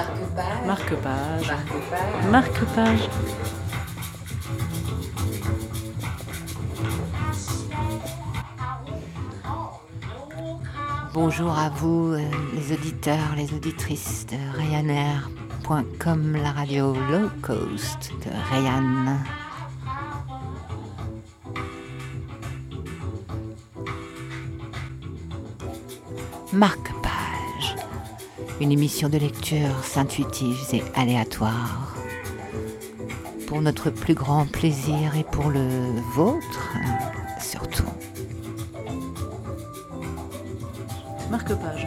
Marque-page. Marque-page. Marque-page. Marque-page. Bonjour à vous, euh, les auditeurs, les auditrices de Ryanair.com, la radio low cost de Ryan. Marque-page, une émission de lecture intuitive et aléatoire. Pour notre plus grand plaisir et pour le vôtre, surtout. Marque-page.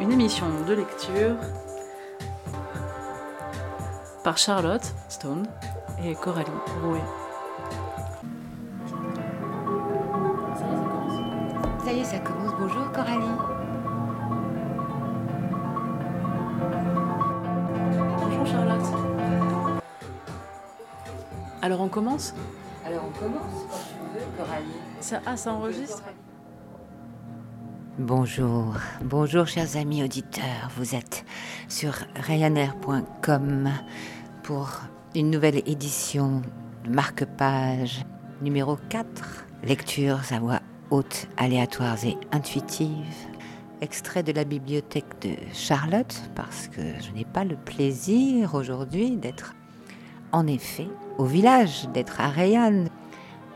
Une émission de lecture par Charlotte Stone et Coralie Rouet. Ça, Ah, ça enregistre Bonjour, bonjour chers amis auditeurs, vous êtes sur Ryanair.com pour une nouvelle édition de marque-page numéro 4, lectures à voix haute, aléatoires et intuitives, extrait de la bibliothèque de Charlotte parce que je n'ai pas le plaisir aujourd'hui d'être en effet au village, d'être à Rayanne.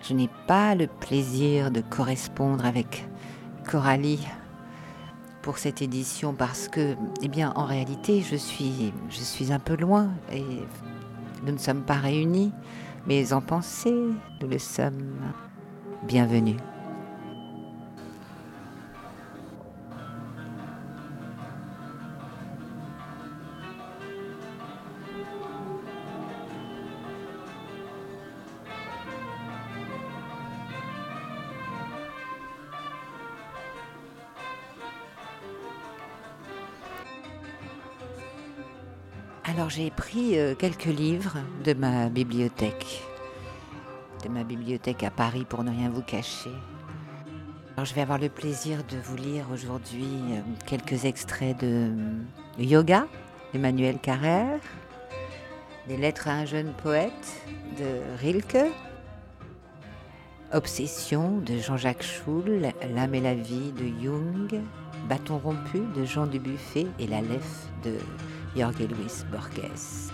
Je n'ai pas le plaisir de correspondre avec Coralie pour cette édition parce que, eh bien, en réalité, je suis, je suis un peu loin et nous ne sommes pas réunis, mais en pensée, nous le sommes. Bienvenue. J'ai pris euh, quelques livres de ma bibliothèque, de ma bibliothèque à Paris pour ne rien vous cacher. Alors je vais avoir le plaisir de vous lire aujourd'hui euh, quelques extraits de euh, Yoga d'Emmanuel Carrère, des lettres à un jeune poète de Rilke, Obsession de Jean-Jacques Schul, L'âme et la vie de Jung, Bâton rompu de Jean Dubuffet et La Lef de Jorge Luis Borges.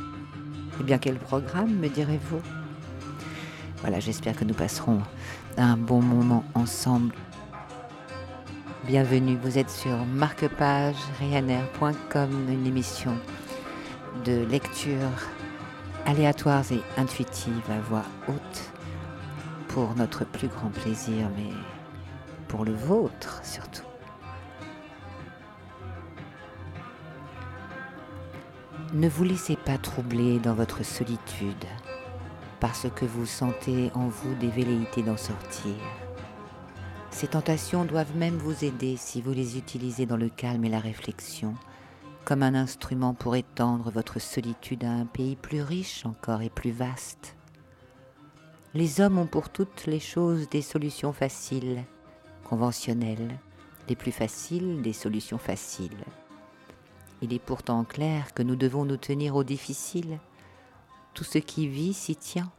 Eh bien, quel programme, me direz-vous? Voilà, j'espère que nous passerons un bon moment ensemble. Bienvenue, vous êtes sur marque-page ryanair.com, une émission de lecture aléatoires et intuitives à voix haute pour notre plus grand plaisir, mais pour le vôtre surtout. Ne vous laissez pas troubler dans votre solitude parce que vous sentez en vous des velléités d'en sortir. Ces tentations doivent même vous aider si vous les utilisez dans le calme et la réflexion, comme un instrument pour étendre votre solitude à un pays plus riche encore et plus vaste. Les hommes ont pour toutes les choses des solutions faciles, conventionnelles, les plus faciles des solutions faciles. Il est pourtant clair que nous devons nous tenir au difficile. Tout ce qui vit s'y tient.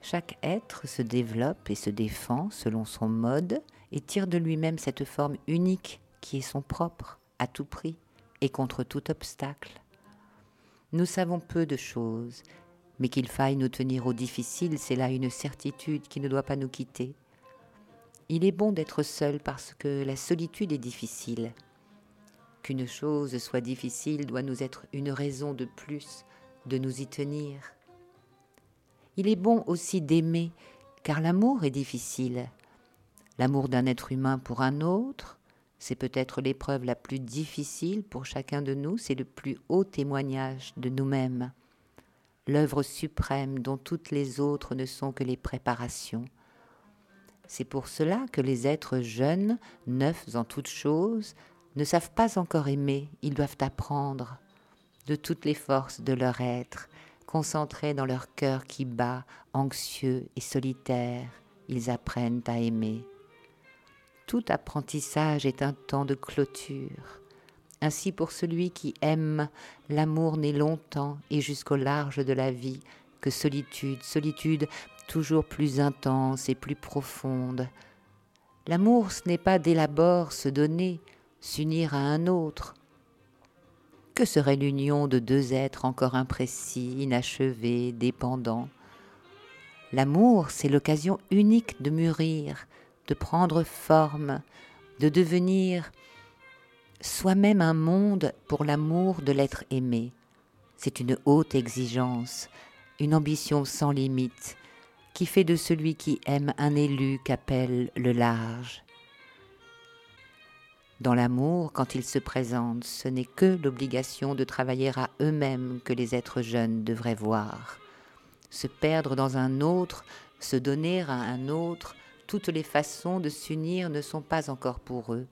Chaque être se développe et se défend selon son mode et tire de lui-même cette forme unique qui est son propre, à tout prix et contre tout obstacle. Nous savons peu de choses, mais qu'il faille nous tenir au difficile, c'est là une certitude qui ne doit pas nous quitter. Il est bon d'être seul parce que la solitude est difficile. Qu'une chose soit difficile doit nous être une raison de plus de nous y tenir. Il est bon aussi d'aimer, car l'amour est difficile. L'amour d'un être humain pour un autre, c'est peut-être l'épreuve la plus difficile pour chacun de nous, c'est le plus haut témoignage de nous-mêmes, l'œuvre suprême dont toutes les autres ne sont que les préparations. C'est pour cela que les êtres jeunes, neufs en toutes choses, ne savent pas encore aimer, ils doivent apprendre de toutes les forces de leur être, concentrés dans leur cœur qui bat, anxieux et solitaire, ils apprennent à aimer. tout apprentissage est un temps de clôture. Ainsi pour celui qui aime, l'amour n'est longtemps et jusqu'au large de la vie que solitude, solitude toujours plus intense et plus profonde. L'amour, ce n'est pas d'élabore se donner, s'unir à un autre. Que serait l'union de deux êtres encore imprécis, inachevés, dépendants? L'amour, c'est l'occasion unique de mûrir, de prendre forme, de devenir soi-même un monde pour l'amour de l'être aimé. C'est une haute exigence, une ambition sans limite, qui fait de celui qui aime un élu qu'appelle le large. Dans l'amour, quand il se présente, ce n'est que l'obligation de travailler à eux-mêmes que les êtres jeunes devraient voir. Se perdre dans un autre, se donner à un autre, toutes les façons de s'unir ne sont pas encore pour eux.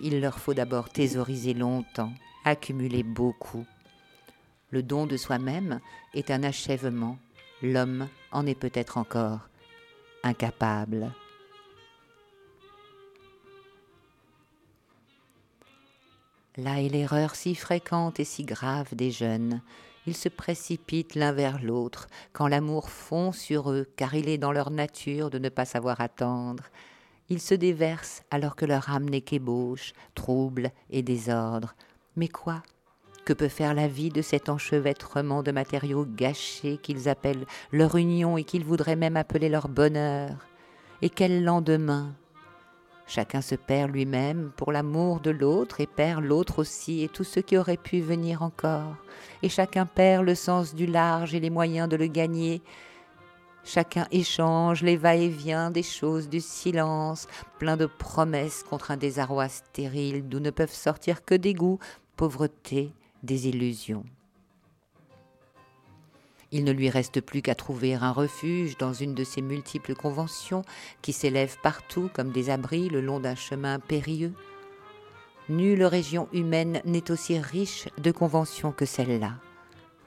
Il leur faut d'abord thésauriser longtemps, accumuler beaucoup. Le don de soi-même est un achèvement, l'homme en est peut-être encore incapable. Là est l'erreur si fréquente et si grave des jeunes. Ils se précipitent l'un vers l'autre quand l'amour fond sur eux, car il est dans leur nature de ne pas savoir attendre. Ils se déversent alors que leur âme n'est qu'ébauche, trouble et désordre. Mais quoi? Que peut faire la vie de cet enchevêtrement de matériaux gâchés qu'ils appellent leur union et qu'ils voudraient même appeler leur bonheur? Et quel lendemain? Chacun se perd lui-même pour l'amour de l'autre et perd l'autre aussi et tout ce qui aurait pu venir encore. Et chacun perd le sens du large et les moyens de le gagner. Chacun échange les va-et-vient des choses du silence, plein de promesses contre un désarroi stérile d'où ne peuvent sortir que dégoût, pauvreté, désillusion. Il ne lui reste plus qu'à trouver un refuge dans une de ces multiples conventions qui s'élèvent partout comme des abris le long d'un chemin périlleux. Nulle région humaine n'est aussi riche de conventions que celle-là.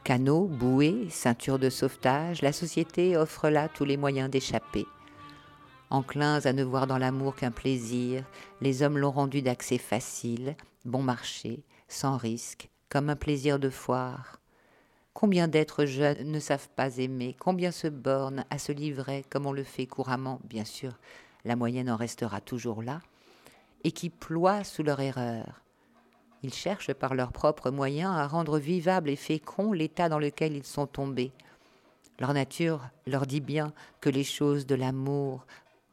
Canaux, bouées, ceintures de sauvetage, la société offre là tous les moyens d'échapper. Enclins à ne voir dans l'amour qu'un plaisir, les hommes l'ont rendu d'accès facile, bon marché, sans risque, comme un plaisir de foire. Combien d'êtres jeunes ne savent pas aimer, combien se bornent à se livrer comme on le fait couramment, bien sûr, la moyenne en restera toujours là, et qui ploient sous leur erreur. Ils cherchent par leurs propres moyens à rendre vivable et fécond l'état dans lequel ils sont tombés. Leur nature leur dit bien que les choses de l'amour,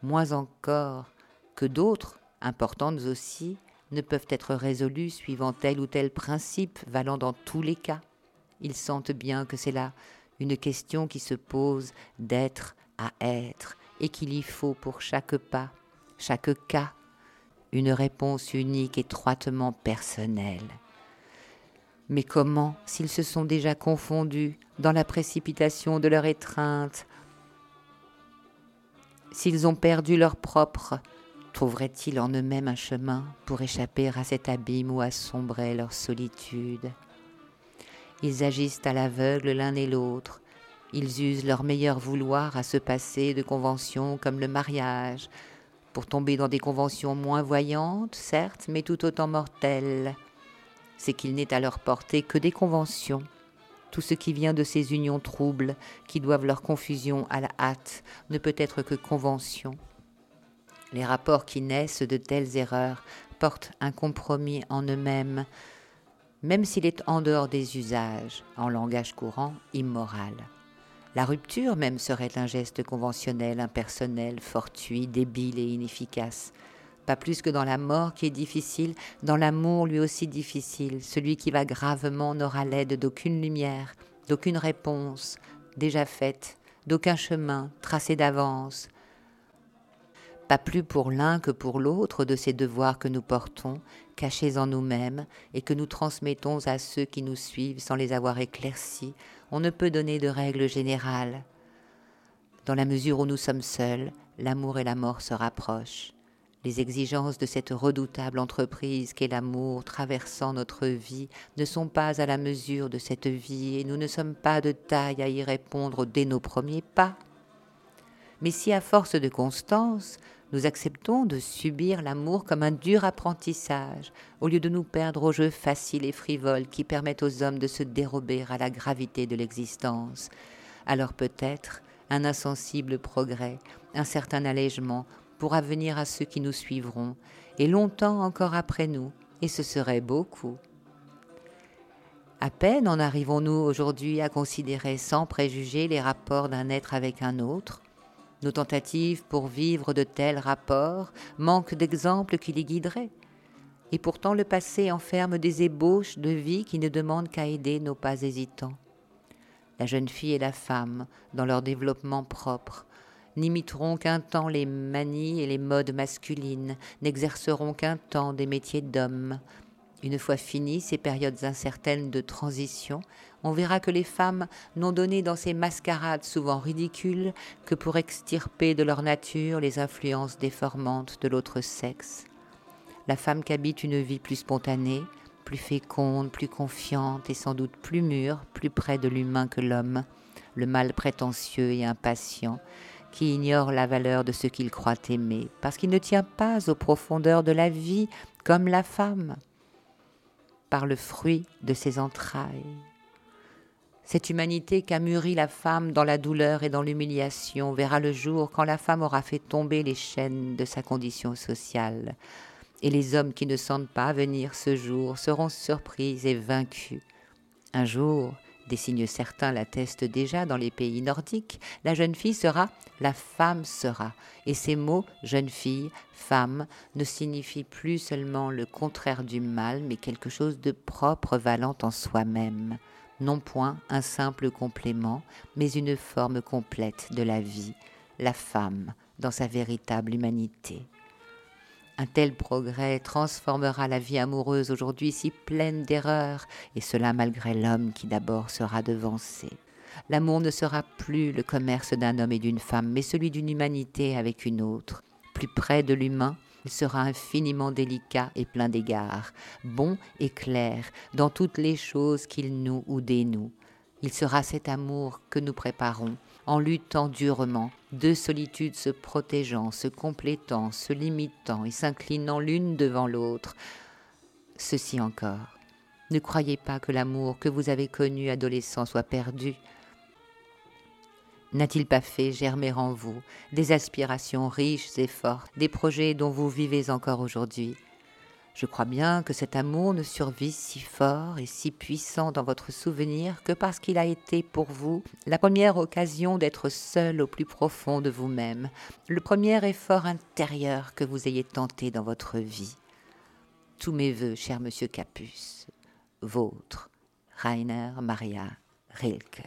moins encore que d'autres, importantes aussi, ne peuvent être résolues suivant tel ou tel principe valant dans tous les cas. Ils sentent bien que c'est là une question qui se pose d'être à être et qu'il y faut pour chaque pas, chaque cas, une réponse unique étroitement personnelle. Mais comment, s'ils se sont déjà confondus dans la précipitation de leur étreinte, s'ils ont perdu leur propre, trouveraient-ils en eux-mêmes un chemin pour échapper à cet abîme où assombrait leur solitude? Ils agissent à l'aveugle l'un et l'autre. Ils usent leur meilleur vouloir à se passer de conventions comme le mariage, pour tomber dans des conventions moins voyantes, certes, mais tout autant mortelles. C'est qu'il n'est à leur portée que des conventions. Tout ce qui vient de ces unions troubles, qui doivent leur confusion à la hâte, ne peut être que convention. Les rapports qui naissent de telles erreurs portent un compromis en eux-mêmes, même s'il est en dehors des usages, en langage courant, immoral. La rupture même serait un geste conventionnel, impersonnel, fortuit, débile et inefficace. Pas plus que dans la mort qui est difficile, dans l'amour lui aussi difficile, celui qui va gravement n'aura l'aide d'aucune lumière, d'aucune réponse déjà faite, d'aucun chemin tracé d'avance, pas plus pour l'un que pour l'autre de ces devoirs que nous portons, cachés en nous-mêmes, et que nous transmettons à ceux qui nous suivent sans les avoir éclaircis, on ne peut donner de règle générale. Dans la mesure où nous sommes seuls, l'amour et la mort se rapprochent. Les exigences de cette redoutable entreprise qu'est l'amour traversant notre vie ne sont pas à la mesure de cette vie et nous ne sommes pas de taille à y répondre dès nos premiers pas Mais si à force de constance, nous acceptons de subir l'amour comme un dur apprentissage, au lieu de nous perdre aux jeux faciles et frivoles qui permettent aux hommes de se dérober à la gravité de l'existence, alors peut-être un insensible progrès, un certain allègement pourra venir à ceux qui nous suivront, et longtemps encore après nous, et ce serait beaucoup. À peine en arrivons-nous aujourd'hui à considérer sans préjugés les rapports d'un être avec un autre, nos tentatives pour vivre de tels rapports manquent d'exemples qui les guideraient. Et pourtant le passé enferme des ébauches de vie qui ne demandent qu'à aider nos pas hésitants. La jeune fille et la femme, dans leur développement propre, n'imiteront qu'un temps les manies et les modes masculines, n'exerceront qu'un temps des métiers d'hommes. Une fois finies ces périodes incertaines de transition, on verra que les femmes n'ont donné dans ces mascarades souvent ridicules que pour extirper de leur nature les influences déformantes de l'autre sexe. La femme qu'habite une vie plus spontanée, plus féconde, plus confiante et sans doute plus mûre, plus près de l'humain que l'homme, le mâle prétentieux et impatient, qui ignore la valeur de ce qu'il croit aimer, parce qu'il ne tient pas aux profondeurs de la vie comme la femme, par le fruit de ses entrailles. Cette humanité qu'a mûri la femme dans la douleur et dans l'humiliation verra le jour quand la femme aura fait tomber les chaînes de sa condition sociale. Et les hommes qui ne sentent pas venir ce jour seront surpris et vaincus. Un jour, des signes certains l'attestent déjà dans les pays nordiques, la jeune fille sera, la femme sera. Et ces mots, jeune fille, femme, ne signifient plus seulement le contraire du mal, mais quelque chose de propre valant en soi-même non point un simple complément, mais une forme complète de la vie, la femme dans sa véritable humanité. Un tel progrès transformera la vie amoureuse aujourd'hui si pleine d'erreurs, et cela malgré l'homme qui d'abord sera devancé. L'amour ne sera plus le commerce d'un homme et d'une femme, mais celui d'une humanité avec une autre, plus près de l'humain, il sera infiniment délicat et plein d'égards, bon et clair dans toutes les choses qu'il nous ou dénoue. Il sera cet amour que nous préparons, en luttant durement, deux solitudes se protégeant, se complétant, se limitant et s'inclinant l'une devant l'autre. Ceci encore. Ne croyez pas que l'amour que vous avez connu adolescent soit perdu. N'a-t-il pas fait germer en vous des aspirations riches et fortes, des projets dont vous vivez encore aujourd'hui? Je crois bien que cet amour ne survit si fort et si puissant dans votre souvenir que parce qu'il a été pour vous la première occasion d'être seul au plus profond de vous-même, le premier effort intérieur que vous ayez tenté dans votre vie. Tous mes voeux, cher monsieur Capus, vôtre, Rainer Maria Rilke.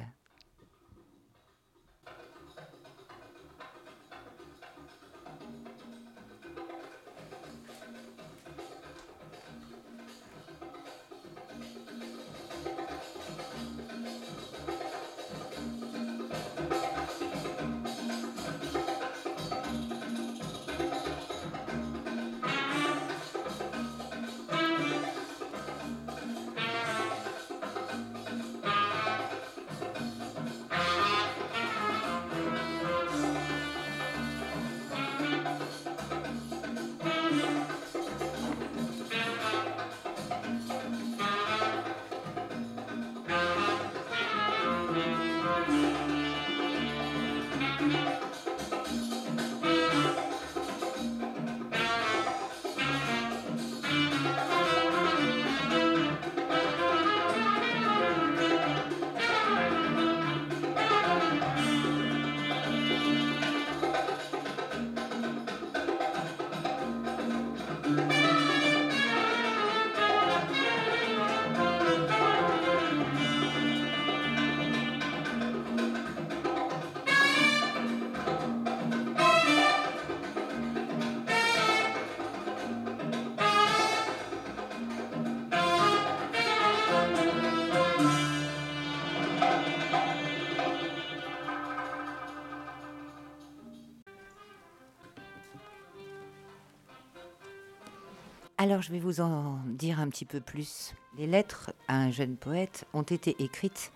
Alors je vais vous en dire un petit peu plus. Les lettres à un jeune poète ont été écrites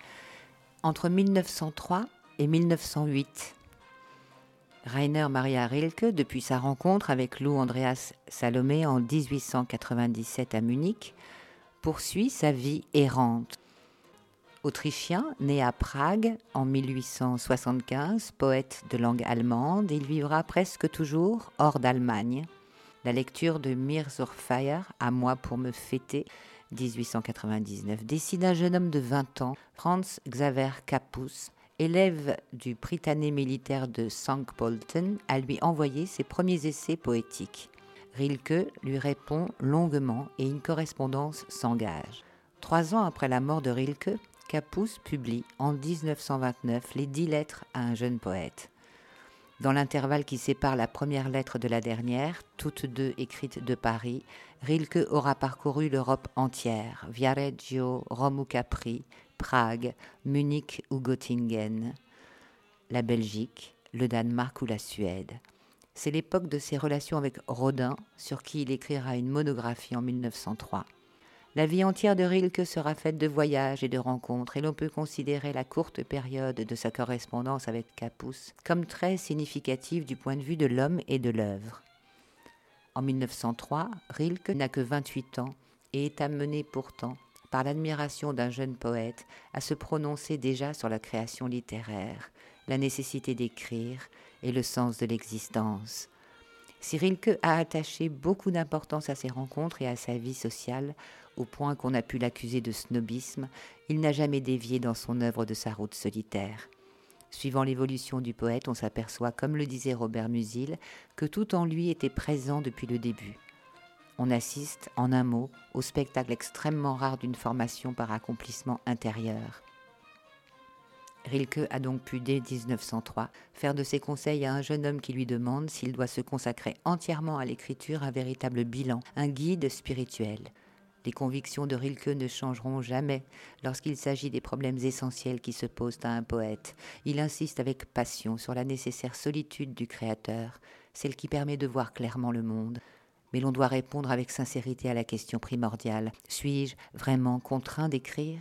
entre 1903 et 1908. Rainer Maria Rilke, depuis sa rencontre avec Lou Andreas Salomé en 1897 à Munich, poursuit sa vie errante. Autrichien, né à Prague en 1875, poète de langue allemande, il vivra presque toujours hors d'Allemagne. La lecture de Mir zur Feier, À moi pour me fêter, 1899, décide un jeune homme de 20 ans, Franz Xaver Capus, élève du Prytanée militaire de Sankt Polten, à lui envoyer ses premiers essais poétiques. Rilke lui répond longuement et une correspondance s'engage. Trois ans après la mort de Rilke, Capus publie en 1929 les dix lettres à un jeune poète. Dans l'intervalle qui sépare la première lettre de la dernière, toutes deux écrites de Paris, Rilke aura parcouru l'Europe entière, Viareggio, Rome ou Capri, Prague, Munich ou Göttingen, la Belgique, le Danemark ou la Suède. C'est l'époque de ses relations avec Rodin, sur qui il écrira une monographie en 1903. La vie entière de Rilke sera faite de voyages et de rencontres, et l'on peut considérer la courte période de sa correspondance avec Capus comme très significative du point de vue de l'homme et de l'œuvre. En 1903, Rilke n'a que 28 ans et est amené pourtant par l'admiration d'un jeune poète, à se prononcer déjà sur la création littéraire, la nécessité d'écrire et le sens de l'existence. Rilke a attaché beaucoup d'importance à ses rencontres et à sa vie sociale, au point qu'on a pu l'accuser de snobisme, il n'a jamais dévié dans son œuvre de sa route solitaire. Suivant l'évolution du poète, on s'aperçoit, comme le disait Robert Musil, que tout en lui était présent depuis le début. On assiste, en un mot, au spectacle extrêmement rare d'une formation par accomplissement intérieur. Rilke a donc pu, dès 1903, faire de ses conseils à un jeune homme qui lui demande s'il doit se consacrer entièrement à l'écriture un véritable bilan, un guide spirituel. Les convictions de Rilke ne changeront jamais lorsqu'il s'agit des problèmes essentiels qui se posent à un poète. Il insiste avec passion sur la nécessaire solitude du créateur, celle qui permet de voir clairement le monde mais l'on doit répondre avec sincérité à la question primordiale. Suis-je vraiment contraint d'écrire?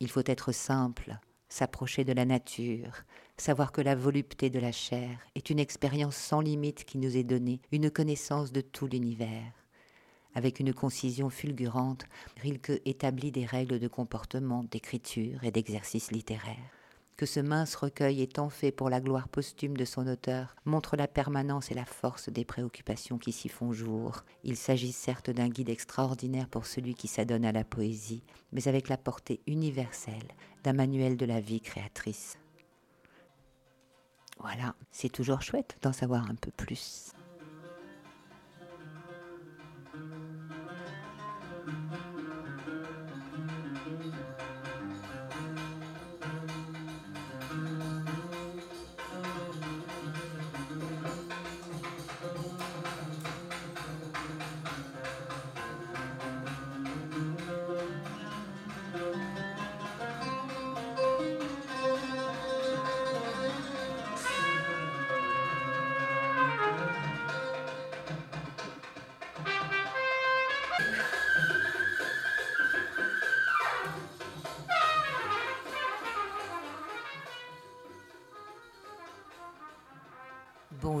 Il faut être simple, s'approcher de la nature, savoir que la volupté de la chair est une expérience sans limite qui nous est donnée, une connaissance de tout l'univers. Avec une concision fulgurante, Rilke établit des règles de comportement, d'écriture et d'exercice littéraire que ce mince recueil étant fait pour la gloire posthume de son auteur montre la permanence et la force des préoccupations qui s'y font jour. Il s'agit certes d'un guide extraordinaire pour celui qui s'adonne à la poésie, mais avec la portée universelle manuel de la vie créatrice. Voilà, c'est toujours chouette d'en savoir un peu plus.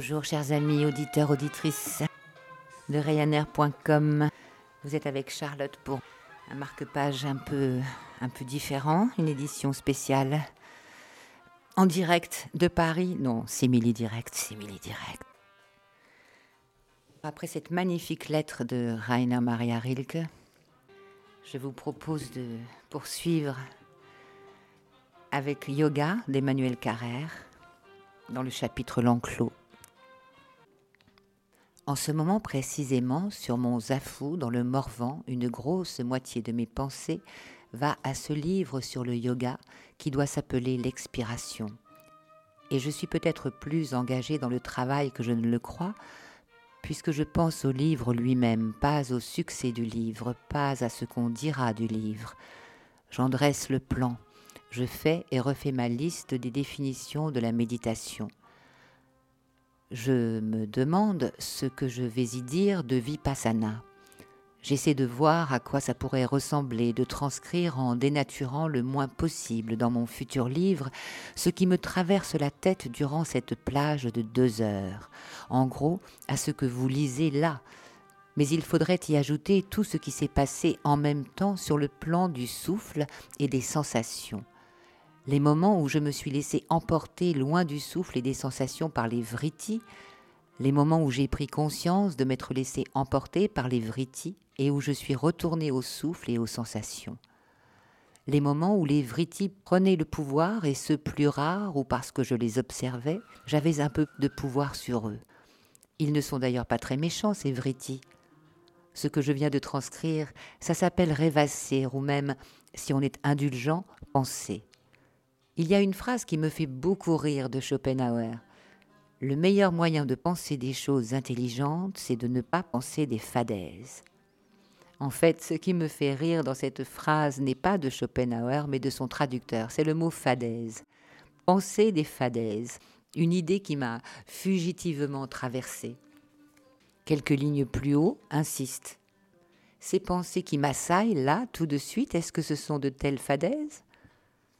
Bonjour chers amis, auditeurs, auditrices de Ryanair.com. Vous êtes avec Charlotte pour un marque-page un peu, un peu différent, une édition spéciale en direct de Paris. Non, simili-direct, simili-direct. Après cette magnifique lettre de Rainer Maria Rilke, je vous propose de poursuivre avec Yoga d'Emmanuel Carrère dans le chapitre L'enclos. En ce moment précisément, sur mon zafou, dans le Morvan, une grosse moitié de mes pensées va à ce livre sur le yoga qui doit s'appeler l'expiration. Et je suis peut-être plus engagée dans le travail que je ne le crois, puisque je pense au livre lui-même, pas au succès du livre, pas à ce qu'on dira du livre. J'en dresse le plan, je fais et refais ma liste des définitions de la méditation je me demande ce que je vais y dire de Vipassana. J'essaie de voir à quoi ça pourrait ressembler, de transcrire en dénaturant le moins possible dans mon futur livre ce qui me traverse la tête durant cette plage de deux heures, en gros à ce que vous lisez là. Mais il faudrait y ajouter tout ce qui s'est passé en même temps sur le plan du souffle et des sensations. Les moments où je me suis laissé emporter loin du souffle et des sensations par les vrittis, les moments où j'ai pris conscience de m'être laissé emporter par les vrittis et où je suis retourné au souffle et aux sensations. Les moments où les vrittis prenaient le pouvoir et ceux plus rares ou parce que je les observais, j'avais un peu de pouvoir sur eux. Ils ne sont d'ailleurs pas très méchants, ces vrittis. Ce que je viens de transcrire, ça s'appelle rêvasser ou même, si on est indulgent, penser. Il y a une phrase qui me fait beaucoup rire de Schopenhauer. Le meilleur moyen de penser des choses intelligentes, c'est de ne pas penser des fadaises. En fait, ce qui me fait rire dans cette phrase n'est pas de Schopenhauer, mais de son traducteur, c'est le mot fadaise. Penser des fadaises, une idée qui m'a fugitivement traversée. Quelques lignes plus haut insistent. Ces pensées qui m'assaillent là, tout de suite, est-ce que ce sont de telles fadaises?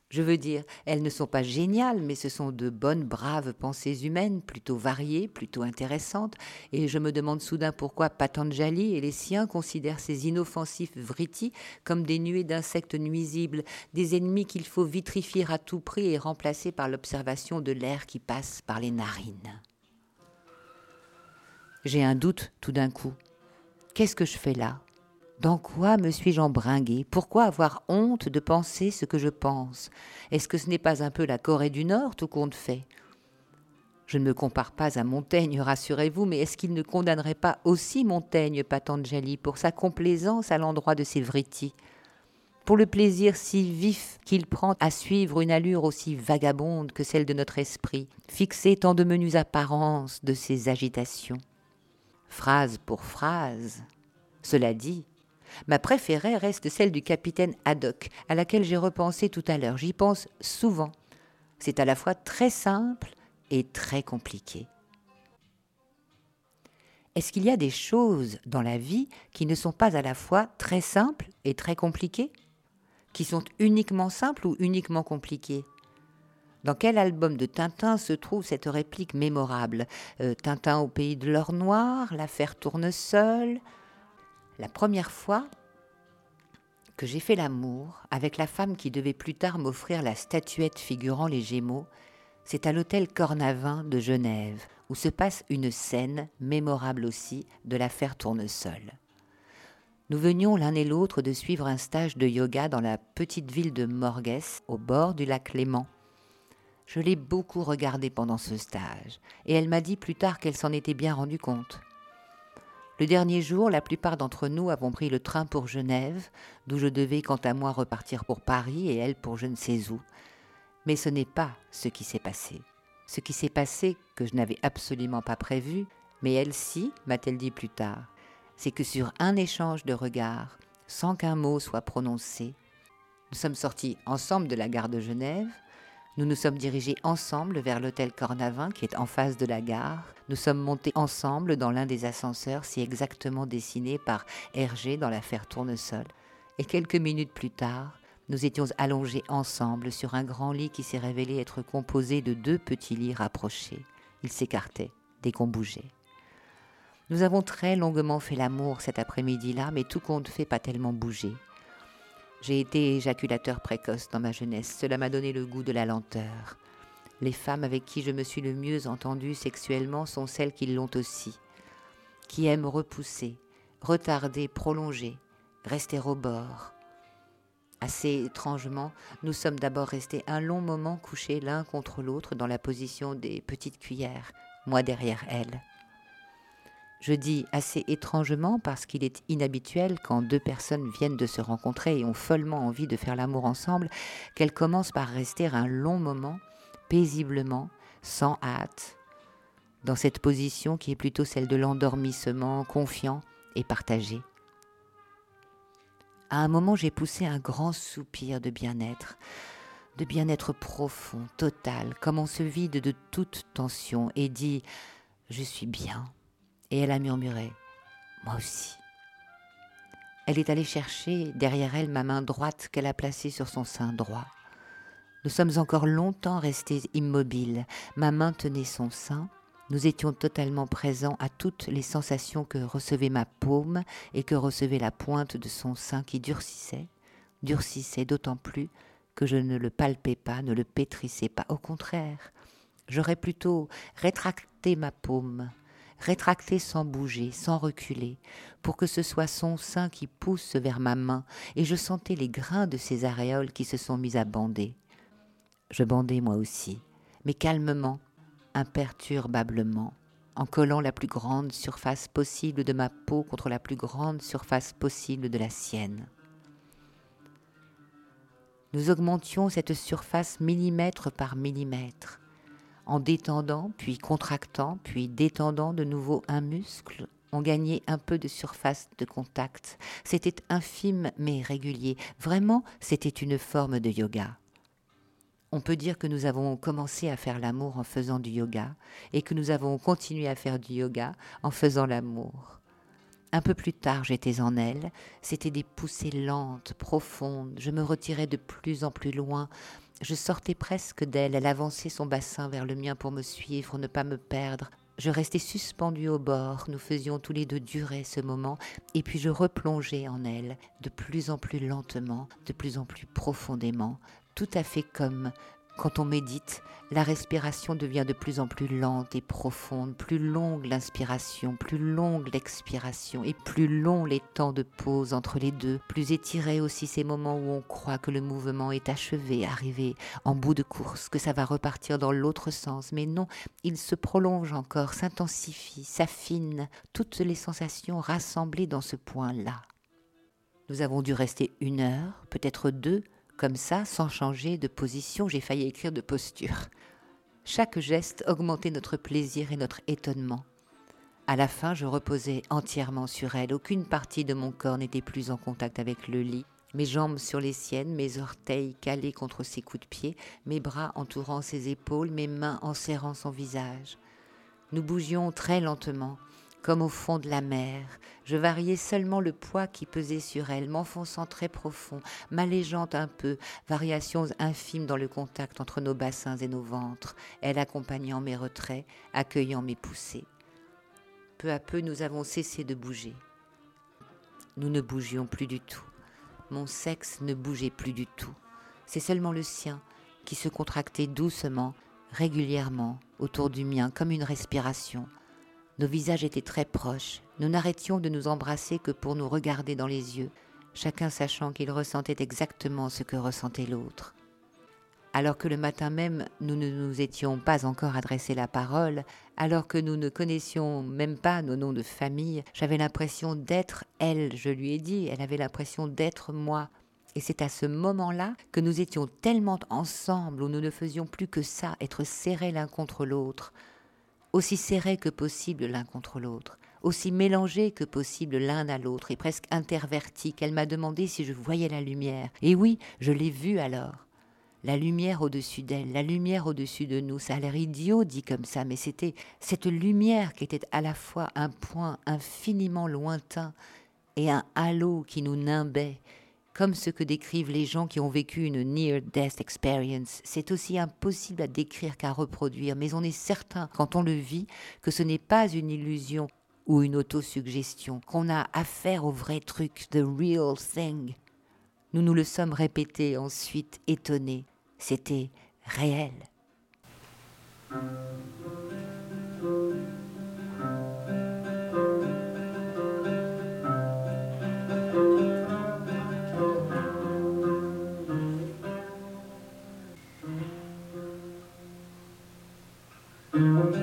Je veux dire, elles ne sont pas géniales, mais ce sont de bonnes, braves pensées humaines, plutôt variées, plutôt intéressantes, et je me demande soudain pourquoi Patanjali et les siens considèrent ces inoffensifs vrittis comme des nuées d'insectes nuisibles, des ennemis qu'il faut vitrifier à tout prix et remplacer par l'observation de l'air qui passe par les narines. J'ai un doute tout d'un coup. Qu'est-ce que je fais là? Dans quoi me suis-je embringué? Pourquoi avoir honte de penser ce que je pense? Est-ce que ce n'est pas un peu la Corée du Nord, tout compte fait? Je ne me compare pas à Montaigne, rassurez-vous, mais est-ce qu'il ne condamnerait pas aussi Montaigne, Patanjali, pour sa complaisance à l'endroit de ses vrittis pour le plaisir si vif qu'il prend à suivre une allure aussi vagabonde que celle de notre esprit, fixer tant de menues apparences de ses agitations. Phrase pour phrase, cela dit, Ma préférée reste celle du capitaine Haddock, à laquelle j'ai repensé tout à l'heure. J'y pense souvent. C'est à la fois très simple et très compliqué. Est-ce qu'il y a des choses dans la vie qui ne sont pas à la fois très simples et très compliquées? Qui sont uniquement simples ou uniquement compliquées? Dans quel album de Tintin se trouve cette réplique mémorable? Euh, Tintin au pays de l'or noir, l'affaire Tournesol, la première fois que j'ai fait l'amour avec la femme qui devait plus tard m'offrir la statuette figurant les Gémeaux, c'est à l'hôtel Cornavin de Genève, où se passe une scène mémorable aussi de l'affaire Tournesol. Nous venions l'un et l'autre de suivre un stage de yoga dans la petite ville de Morges, au bord du lac Léman. Je l'ai beaucoup regardée pendant ce stage, et elle m'a dit plus tard qu'elle s'en était bien rendue compte. Le dernier jour, la plupart d'entre nous avons pris le train pour Genève, d'où je devais quant à moi repartir pour Paris et elle pour je ne sais où. Mais ce n'est pas ce qui s'est passé. Ce qui s'est passé, que je n'avais absolument pas prévu, mais elle si, m'a-t-elle dit plus tard, c'est que sur un échange de regards, sans qu'un mot soit prononcé, nous sommes sortis ensemble de la gare de Genève, nous nous sommes dirigés ensemble vers l'hôtel Cornavin qui est en face de la gare. Nous sommes montés ensemble dans l'un des ascenseurs si exactement dessinés par Hergé dans l'affaire Tournesol. Et quelques minutes plus tard, nous étions allongés ensemble sur un grand lit qui s'est révélé être composé de deux petits lits rapprochés. Ils s'écartaient dès qu'on bougeait. Nous avons très longuement fait l'amour cet après-midi-là, mais tout compte fait pas tellement bougé. J'ai été éjaculateur précoce dans ma jeunesse. Cela m'a donné le goût de la lenteur. Les femmes avec qui je me suis le mieux entendue sexuellement sont celles qui l'ont aussi, qui aiment repousser, retarder, prolonger, rester au bord. Assez étrangement, nous sommes d'abord restés un long moment couchés l'un contre l'autre dans la position des petites cuillères, moi derrière elle. Je dis assez étrangement parce qu'il est inhabituel quand deux personnes viennent de se rencontrer et ont follement envie de faire l'amour ensemble qu'elles commencent par rester un long moment, paisiblement, sans hâte, dans cette position qui est plutôt celle de l'endormissement confiant et partagé. À un moment, j'ai poussé un grand soupir de bien-être, de bien-être profond, total, comme on se vide de toute tension, et dit ⁇ Je suis bien ⁇ et elle a murmuré ⁇ Moi aussi ⁇ Elle est allée chercher derrière elle ma main droite qu'elle a placée sur son sein droit. Nous sommes encore longtemps restés immobiles. Ma main tenait son sein. Nous étions totalement présents à toutes les sensations que recevait ma paume et que recevait la pointe de son sein qui durcissait, durcissait d'autant plus que je ne le palpais pas, ne le pétrissais pas. Au contraire, j'aurais plutôt rétracté ma paume, rétracté sans bouger, sans reculer, pour que ce soit son sein qui pousse vers ma main, et je sentais les grains de ses aréoles qui se sont mis à bander. Je bandais moi aussi, mais calmement, imperturbablement, en collant la plus grande surface possible de ma peau contre la plus grande surface possible de la sienne nous augmentions cette surface millimètre par millimètre, en détendant, puis contractant, puis détendant de nouveau un muscle, on gagnait un peu de surface de contact. C'était infime mais régulier. Vraiment, c'était une forme de yoga. On peut dire que nous avons commencé à faire l'amour en faisant du yoga et que nous avons continué à faire du yoga en faisant l'amour. Un peu plus tard, j'étais en elle. C'était des poussées lentes, profondes. Je me retirais de plus en plus loin. Je sortais presque d'elle. Elle avançait son bassin vers le mien pour me suivre, ne pas me perdre. Je restais suspendue au bord. Nous faisions tous les deux durer ce moment. Et puis je replongeais en elle, de plus en plus lentement, de plus en plus profondément, tout à fait comme quand on médite, la respiration devient de plus en plus lente et profonde, plus longue l'inspiration, plus longue l'expiration et plus long les temps de pause entre les deux, plus étirés aussi ces moments où on croit que le mouvement est achevé, arrivé en bout de course, que ça va repartir dans l'autre sens. Mais non, il se prolonge encore, s'intensifie, s'affine, toutes les sensations rassemblées dans ce point-là. Nous avons dû rester une heure, peut-être deux, comme ça, sans changer de position, j'ai failli écrire de posture. Chaque geste augmentait notre plaisir et notre étonnement. À la fin, je reposais entièrement sur elle. Aucune partie de mon corps n'était plus en contact avec le lit. Mes jambes sur les siennes, mes orteils calés contre ses coups de pied, mes bras entourant ses épaules, mes mains enserrant son visage. Nous bougions très lentement, comme au fond de la mer. Je variais seulement le poids qui pesait sur elle, m'enfonçant très profond, m'allégeant un peu, variations infimes dans le contact entre nos bassins et nos ventres, elle accompagnant mes retraits, accueillant mes poussées. Peu à peu, nous avons cessé de bouger. Nous ne bougions plus du tout. Mon sexe ne bougeait plus du tout. C'est seulement le sien qui se contractait doucement, régulièrement, autour du mien, comme une respiration, nos visages étaient très proches. Nous n'arrêtions de nous embrasser que pour nous regarder dans les yeux, chacun sachant qu'il ressentait exactement ce que ressentait l'autre. Alors que le matin même, nous ne nous étions pas encore adressé la parole, alors que nous ne connaissions même pas nos noms de famille, j'avais l'impression d'être elle, je lui ai dit, elle avait l'impression d'être moi. Et c'est à ce moment-là que nous étions tellement ensemble, où nous ne faisions plus que ça, être serrés l'un contre l'autre, aussi serrés que possible l'un contre l'autre, aussi mélangés que possible l'un à l'autre et presque intervertis, qu'elle m'a demandé si je voyais la lumière. Et oui, je l'ai vue alors. La lumière au-dessus d'elle, la lumière au-dessus de nous, ça a l'air idiot dit comme ça, mais c'était cette lumière qui était à la fois un point infiniment lointain et un halo qui nous nimbait, comme ce que décrivent les gens qui ont vécu une near-death experience. C'est aussi impossible à décrire qu'à reproduire, mais on est certain, quand on le vit, que ce n'est pas une illusion ou une autosuggestion, qu'on a affaire au vrai truc, the real thing. Nous nous le sommes répétés ensuite, étonnés. C'était réel. Mm-hmm.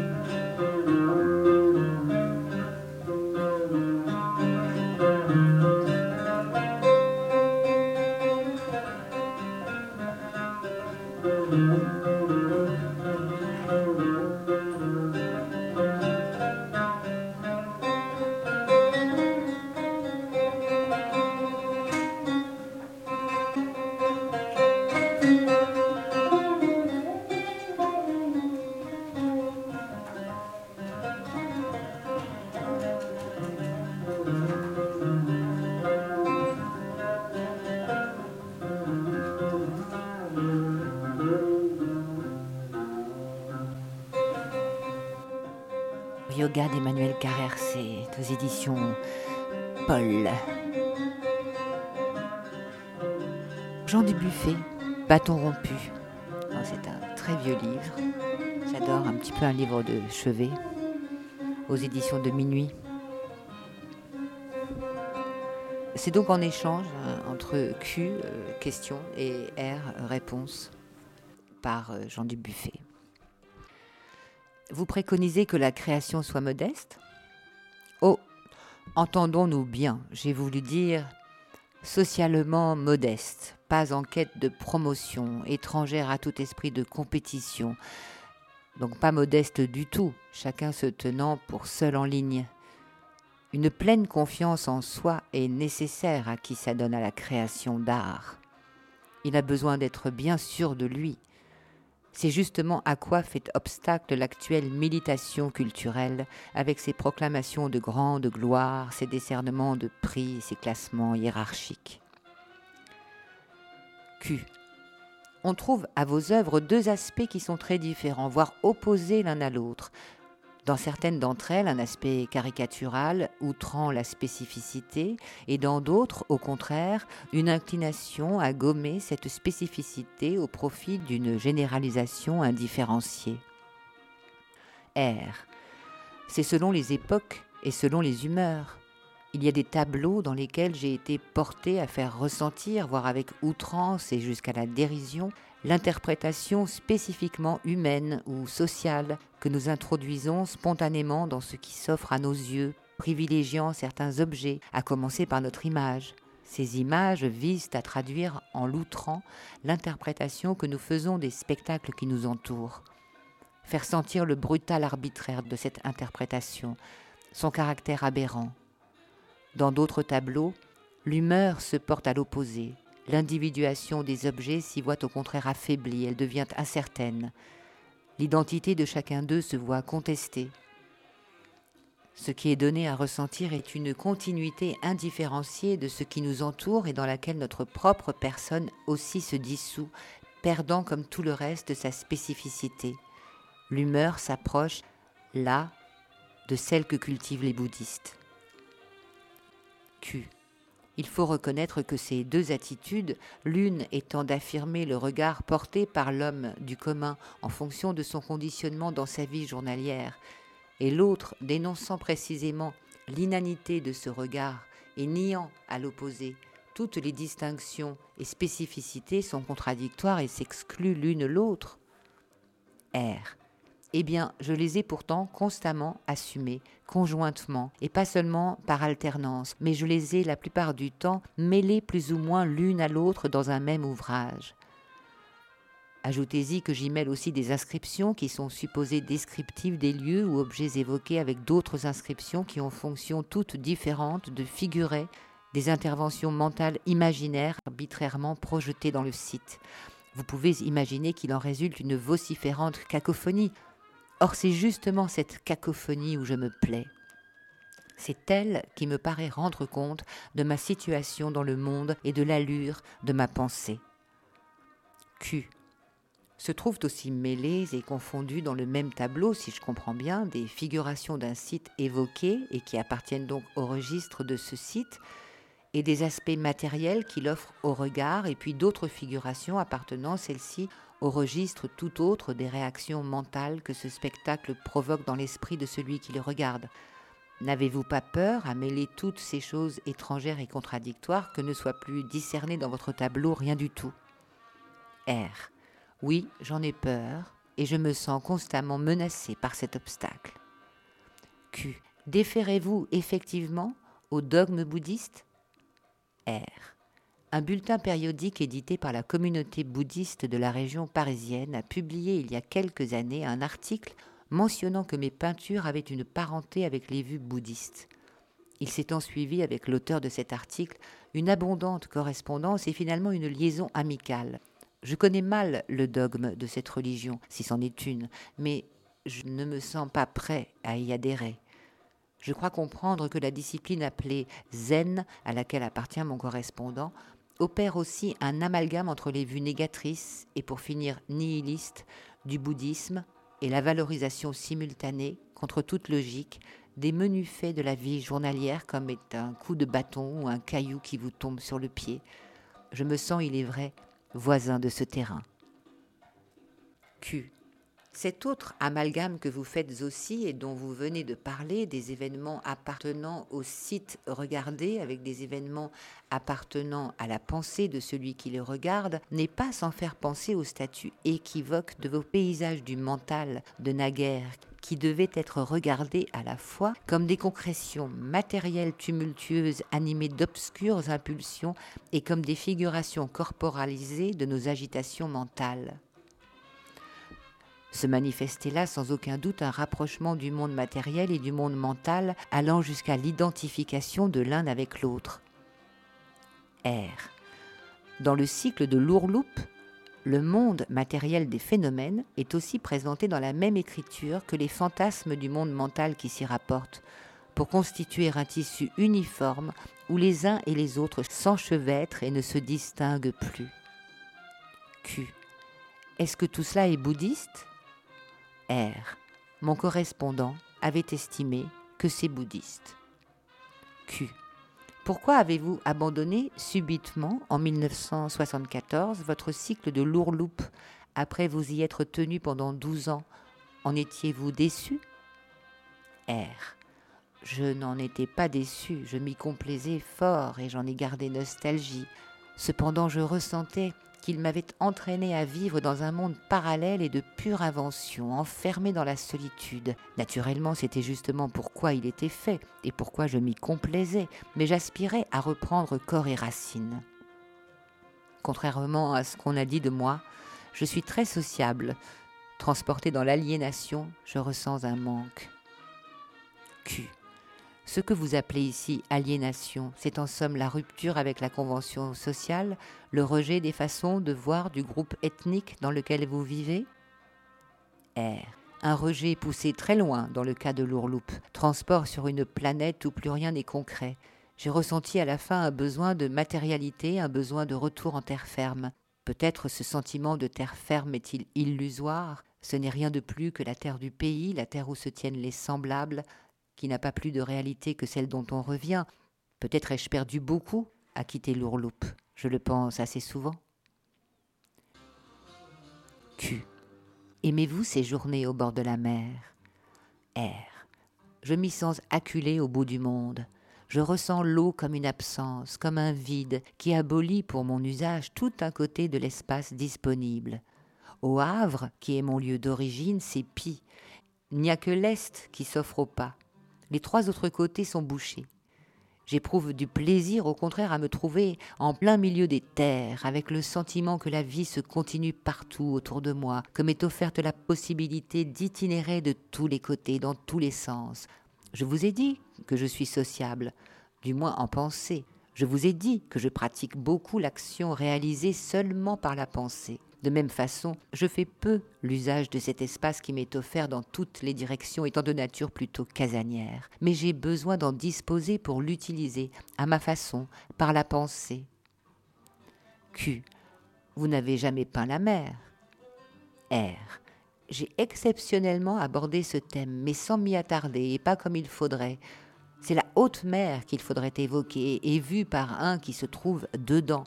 Yoga d'Emmanuel Carrère, c'est aux éditions Paul. Jean Dubuffet, Bâton rompu. Oh, c'est un très vieux livre. J'adore un petit peu un livre de chevet aux éditions de Minuit. C'est donc en échange euh, entre Q, euh, question, et R, réponse, par euh, Jean Dubuffet. Vous préconisez que la création soit modeste? Oh, entendons-nous bien, j'ai voulu dire socialement modeste, pas en quête de promotion, étrangère à tout esprit de compétition, donc pas modeste du tout, chacun se tenant pour seul en ligne. Une pleine confiance en soi est nécessaire à qui s'adonne à la création d'art. Il a besoin d'être bien sûr de lui. C'est justement à quoi fait obstacle l'actuelle militation culturelle, avec ses proclamations de grande gloire, ses décernements de prix, ses classements hiérarchiques. Q on trouve à vos œuvres deux aspects qui sont très différents, voire opposés l'un à l'autre. Dans certaines d'entre elles, un aspect caricatural, outrant la spécificité, et dans d'autres, au contraire, une inclination à gommer cette spécificité au profit d'une généralisation indifférenciée. R. C'est selon les époques et selon les humeurs. Il y a des tableaux dans lesquels j'ai été porté à faire ressentir, voire avec outrance et jusqu'à la dérision, l'interprétation spécifiquement humaine ou sociale que nous introduisons spontanément dans ce qui s'offre à nos yeux, privilégiant certains objets, à commencer par notre image. Ces images visent à traduire en l'outrant l'interprétation que nous faisons des spectacles qui nous entourent, faire sentir le brutal arbitraire de cette interprétation, son caractère aberrant, dans d'autres tableaux, l'humeur se porte à l'opposé. L'individuation des objets s'y voit au contraire affaiblie, elle devient incertaine. L'identité de chacun d'eux se voit contestée. Ce qui est donné à ressentir est une continuité indifférenciée de ce qui nous entoure et dans laquelle notre propre personne aussi se dissout, perdant comme tout le reste sa spécificité. L'humeur s'approche, là, de celle que cultivent les bouddhistes. Il faut reconnaître que ces deux attitudes, l'une étant d'affirmer le regard porté par l'homme du commun en fonction de son conditionnement dans sa vie journalière, et l'autre dénonçant précisément l'inanité de ce regard et niant à l'opposé toutes les distinctions et spécificités sont contradictoires et s'excluent l'une l'autre. R eh bien, je les ai pourtant constamment assumés, conjointement, et pas seulement par alternance, mais je les ai la plupart du temps mêlés plus ou moins l'une à l'autre dans un même ouvrage. Ajoutez-y que j'y mêle aussi des inscriptions qui sont supposées descriptives des lieux ou objets évoqués avec d'autres inscriptions qui ont fonction toutes différentes de figurer des interventions mentales imaginaires arbitrairement projetées dans le site. Vous pouvez imaginer qu'il en résulte une vociférante cacophonie, Or c'est justement cette cacophonie où je me plais. C'est elle qui me paraît rendre compte de ma situation dans le monde et de l'allure de ma pensée. Q. Se trouvent aussi mêlées et confondues dans le même tableau, si je comprends bien, des figurations d'un site évoqué et qui appartiennent donc au registre de ce site, et des aspects matériels qu'il offre au regard, et puis d'autres figurations appartenant celles-ci au registre tout autre des réactions mentales que ce spectacle provoque dans l'esprit de celui qui le regarde. N'avez-vous pas peur à mêler toutes ces choses étrangères et contradictoires que ne soit plus discerné dans votre tableau rien du tout? R. Oui, j'en ai peur et je me sens constamment menacé par cet obstacle. Q. Déférez-vous effectivement au dogme bouddhiste? R. Un bulletin périodique édité par la communauté bouddhiste de la région parisienne a publié il y a quelques années un article mentionnant que mes peintures avaient une parenté avec les vues bouddhistes. Il s'est ensuivi avec l'auteur de cet article une abondante correspondance et finalement une liaison amicale. Je connais mal le dogme de cette religion, si c'en est une, mais je ne me sens pas prêt à y adhérer. Je crois comprendre que la discipline appelée zen, à laquelle appartient mon correspondant, opère aussi un amalgame entre les vues négatrices et pour finir nihilistes du bouddhisme et la valorisation simultanée contre toute logique, des menus faits de la vie journalière comme est un coup de bâton ou un caillou qui vous tombe sur le pied. Je me sens, il est vrai, voisin de ce terrain. Q. Cet autre amalgame que vous faites aussi et dont vous venez de parler, des événements appartenant au site regardé avec des événements appartenant à la pensée de celui qui les regarde, n'est pas sans faire penser au statut équivoque de vos paysages du mental de naguère qui devaient être regardés à la fois comme des concrétions matérielles tumultueuses animées d'obscures impulsions et comme des figurations corporalisées de nos agitations mentales se manifestait là sans aucun doute un rapprochement du monde matériel et du monde mental allant jusqu'à l'identification de l'un avec l'autre. R. Dans le cycle de l'ourloupe, le monde matériel des phénomènes est aussi présenté dans la même écriture que les fantasmes du monde mental qui s'y rapportent, pour constituer un tissu uniforme où les uns et les autres s'enchevêtrent et ne se distinguent plus. Q. Est-ce que tout cela est bouddhiste? R. Mon correspondant avait estimé que c'est bouddhiste. Q. Pourquoi avez-vous abandonné subitement en 1974 votre cycle de lourloupe après vous y être tenu pendant 12 ans? En étiez-vous déçu? R. Je n'en étais pas déçu, je m'y complaisais fort et j'en ai gardé nostalgie. Cependant, je ressentais qu'il m'avait entraîné à vivre dans un monde parallèle et de pure invention, enfermé dans la solitude. Naturellement, c'était justement pourquoi il était fait et pourquoi je m'y complaisais, mais j'aspirais à reprendre corps et racines. Contrairement à ce qu'on a dit de moi, je suis très sociable. Transporté dans l'aliénation, je ressens un manque. Q. Ce que vous appelez ici aliénation, c'est en somme la rupture avec la convention sociale, le rejet des façons de voir du groupe ethnique dans lequel vous vivez? R. Un rejet poussé très loin dans le cas de l'ourloupe, transport sur une planète où plus rien n'est concret. J'ai ressenti à la fin un besoin de matérialité, un besoin de retour en terre ferme. Peut-être ce sentiment de terre ferme est-il illusoire? Ce n'est rien de plus que la terre du pays, la terre où se tiennent les semblables, qui n'a pas plus de réalité que celle dont on revient. Peut-être ai-je perdu beaucoup à quitter l'ourloupe. Je le pense assez souvent. Q. Aimez-vous ces journées au bord de la mer? R. Je m'y sens acculé au bout du monde. Je ressens l'eau comme une absence, comme un vide qui abolit pour mon usage tout un côté de l'espace disponible. Au Havre, qui est mon lieu d'origine, c'est pis. Il n'y a que l'Est qui s'offre au pas. Les trois autres côtés sont bouchés. J'éprouve du plaisir au contraire à me trouver en plein milieu des terres, avec le sentiment que la vie se continue partout autour de moi, que m'est offerte la possibilité d'itinérer de tous les côtés, dans tous les sens. Je vous ai dit que je suis sociable, du moins en pensée. Je vous ai dit que je pratique beaucoup l'action réalisée seulement par la pensée. De même façon, je fais peu l'usage de cet espace qui m'est offert dans toutes les directions étant de nature plutôt casanière, mais j'ai besoin d'en disposer pour l'utiliser à ma façon, par la pensée. Q. Vous n'avez jamais peint la mer. R. J'ai exceptionnellement abordé ce thème, mais sans m'y attarder et pas comme il faudrait. C'est la haute mer qu'il faudrait évoquer et vue par un qui se trouve dedans,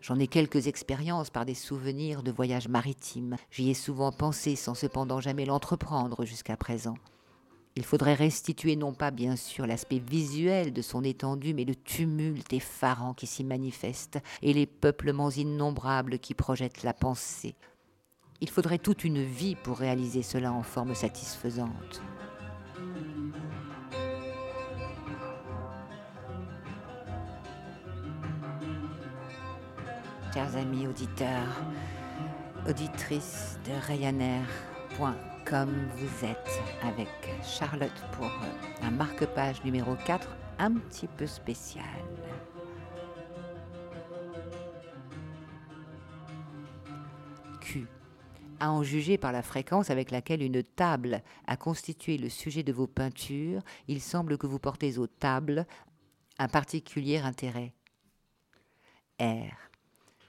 J'en ai quelques expériences par des souvenirs de voyages maritimes. J'y ai souvent pensé sans cependant jamais l'entreprendre jusqu'à présent. Il faudrait restituer non pas bien sûr l'aspect visuel de son étendue, mais le tumulte effarant qui s'y manifeste et les peuplements innombrables qui projettent la pensée. Il faudrait toute une vie pour réaliser cela en forme satisfaisante. Chers amis auditeurs, auditrices de Ryanair.com, vous êtes avec Charlotte pour un marque-page numéro 4 un petit peu spécial. Q. À en juger par la fréquence avec laquelle une table a constitué le sujet de vos peintures, il semble que vous portez aux tables un particulier intérêt. R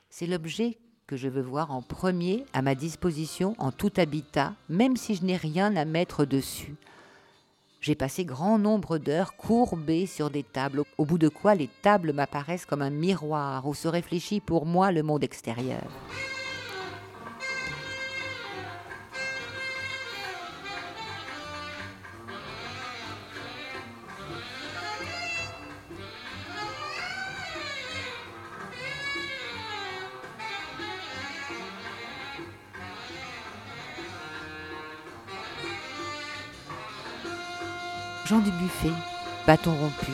c'est l'objet que je veux voir en premier à ma disposition en tout habitat, même si je n'ai rien à mettre dessus. J'ai passé grand nombre d'heures courbées sur des tables, au bout de quoi les tables m'apparaissent comme un miroir où se réfléchit pour moi le monde extérieur. Jean Dubuffet, Bâton rompu.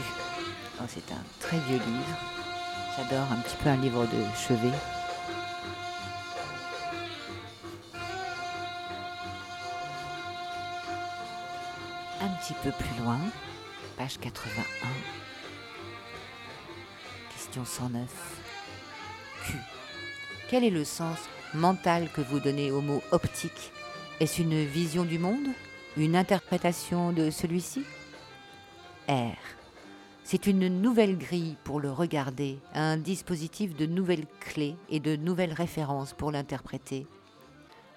Oh, c'est un très vieux livre. J'adore un petit peu un livre de chevet. Un petit peu plus loin, page 81. Question 109. Q. Quel est le sens mental que vous donnez au mot optique? Est-ce une vision du monde? Une interprétation de celui-ci? R. C'est une nouvelle grille pour le regarder, un dispositif de nouvelles clés et de nouvelles références pour l'interpréter.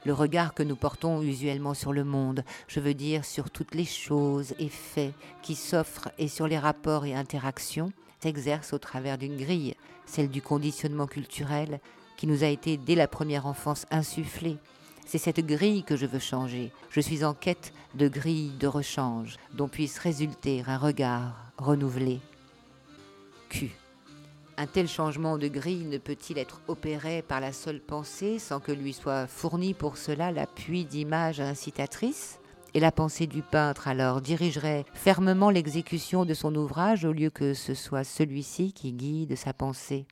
Le regard que nous portons usuellement sur le monde, je veux dire sur toutes les choses et faits qui s'offrent et sur les rapports et interactions, s'exerce au travers d'une grille, celle du conditionnement culturel qui nous a été dès la première enfance insufflée c'est cette grille que je veux changer. Je suis en quête de grille de rechange dont puisse résulter un regard renouvelé. Q. Un tel changement de grille ne peut-il être opéré par la seule pensée sans que lui soit fourni pour cela l'appui d'images incitatrices et la pensée du peintre alors dirigerait fermement l'exécution de son ouvrage au lieu que ce soit celui-ci qui guide sa pensée?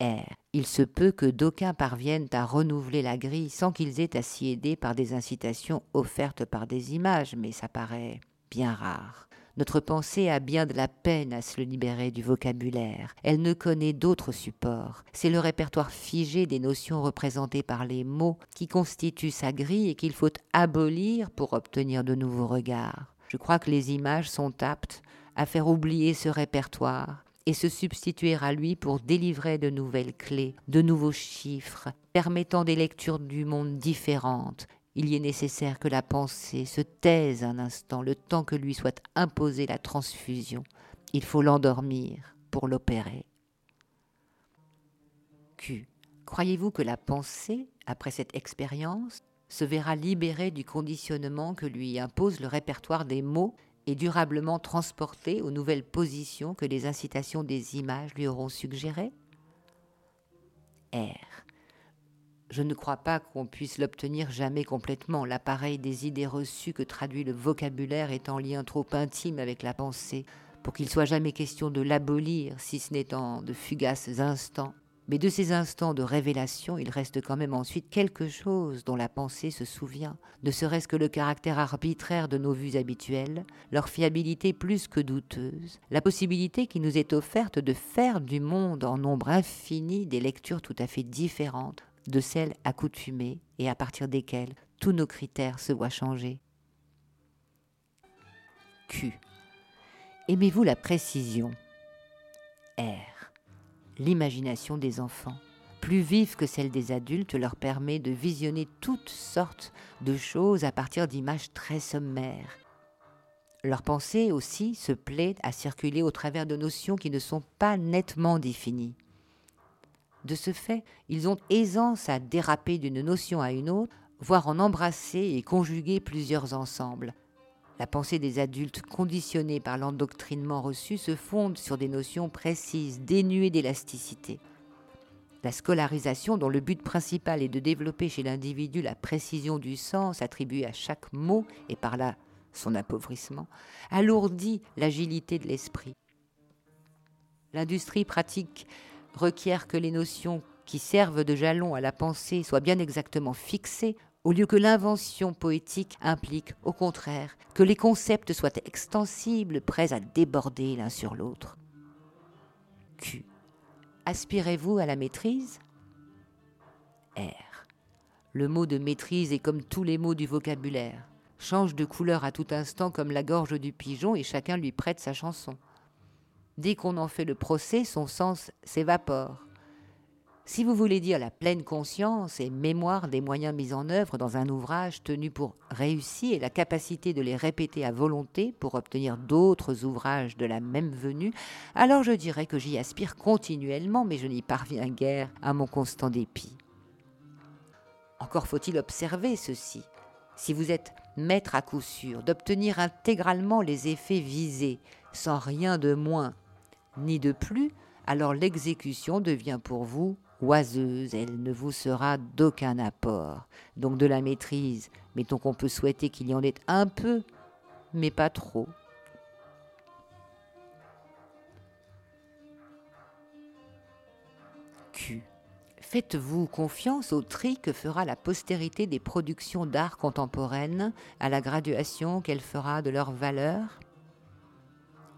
R. Il se peut que d'aucuns parviennent à renouveler la grille sans qu'ils aient à s'y aider par des incitations offertes par des images, mais ça paraît bien rare. Notre pensée a bien de la peine à se libérer du vocabulaire. Elle ne connaît d'autres supports. C'est le répertoire figé des notions représentées par les mots qui constitue sa grille et qu'il faut abolir pour obtenir de nouveaux regards. Je crois que les images sont aptes à faire oublier ce répertoire et se substituer à lui pour délivrer de nouvelles clés, de nouveaux chiffres, permettant des lectures du monde différentes. Il y est nécessaire que la pensée se taise un instant, le temps que lui soit imposée la transfusion. Il faut l'endormir pour l'opérer. Q. Croyez-vous que la pensée, après cette expérience, se verra libérée du conditionnement que lui impose le répertoire des mots et durablement transporté aux nouvelles positions que les incitations des images lui auront suggérées R. Je ne crois pas qu'on puisse l'obtenir jamais complètement, l'appareil des idées reçues que traduit le vocabulaire est en lien trop intime avec la pensée, pour qu'il soit jamais question de l'abolir, si ce n'est en de fugaces instants. Mais de ces instants de révélation, il reste quand même ensuite quelque chose dont la pensée se souvient, ne serait-ce que le caractère arbitraire de nos vues habituelles, leur fiabilité plus que douteuse, la possibilité qui nous est offerte de faire du monde en nombre infini des lectures tout à fait différentes de celles accoutumées et à partir desquelles tous nos critères se voient changer. Q. Aimez-vous la précision? R l'imagination des enfants, plus vive que celle des adultes, leur permet de visionner toutes sortes de choses à partir d'images très sommaires. Leur pensée aussi se plaît à circuler au travers de notions qui ne sont pas nettement définies. De ce fait, ils ont aisance à déraper d'une notion à une autre, voire en embrasser et conjuguer plusieurs ensembles, la pensée des adultes conditionnés par l'endoctrinement reçu se fonde sur des notions précises, dénuées d'élasticité. La scolarisation, dont le but principal est de développer chez l'individu la précision du sens attribué à chaque mot et par là son appauvrissement, alourdit l'agilité de l'esprit. L'industrie pratique requiert que les notions qui servent de jalon à la pensée soient bien exactement fixées au lieu que l'invention poétique implique, au contraire, que les concepts soient extensibles, prêts à déborder l'un sur l'autre. Q. Aspirez-vous à la maîtrise? R. Le mot de maîtrise est comme tous les mots du vocabulaire, change de couleur à tout instant comme la gorge du pigeon et chacun lui prête sa chanson. Dès qu'on en fait le procès, son sens s'évapore. Si vous voulez dire la pleine conscience et mémoire des moyens mis en œuvre dans un ouvrage tenu pour réussi et la capacité de les répéter à volonté pour obtenir d'autres ouvrages de la même venue, alors je dirais que j'y aspire continuellement, mais je n'y parviens guère à mon constant dépit. Encore faut-il observer ceci. Si vous êtes maître à coup sûr d'obtenir intégralement les effets visés, sans rien de moins ni de plus, alors l'exécution devient pour vous oiseuse, elle ne vous sera d'aucun apport. Donc de la maîtrise, mettons qu'on peut souhaiter qu'il y en ait un peu, mais pas trop. Q. Faites-vous confiance au tri que fera la postérité des productions d'art contemporaines à la graduation qu'elle fera de leur valeur?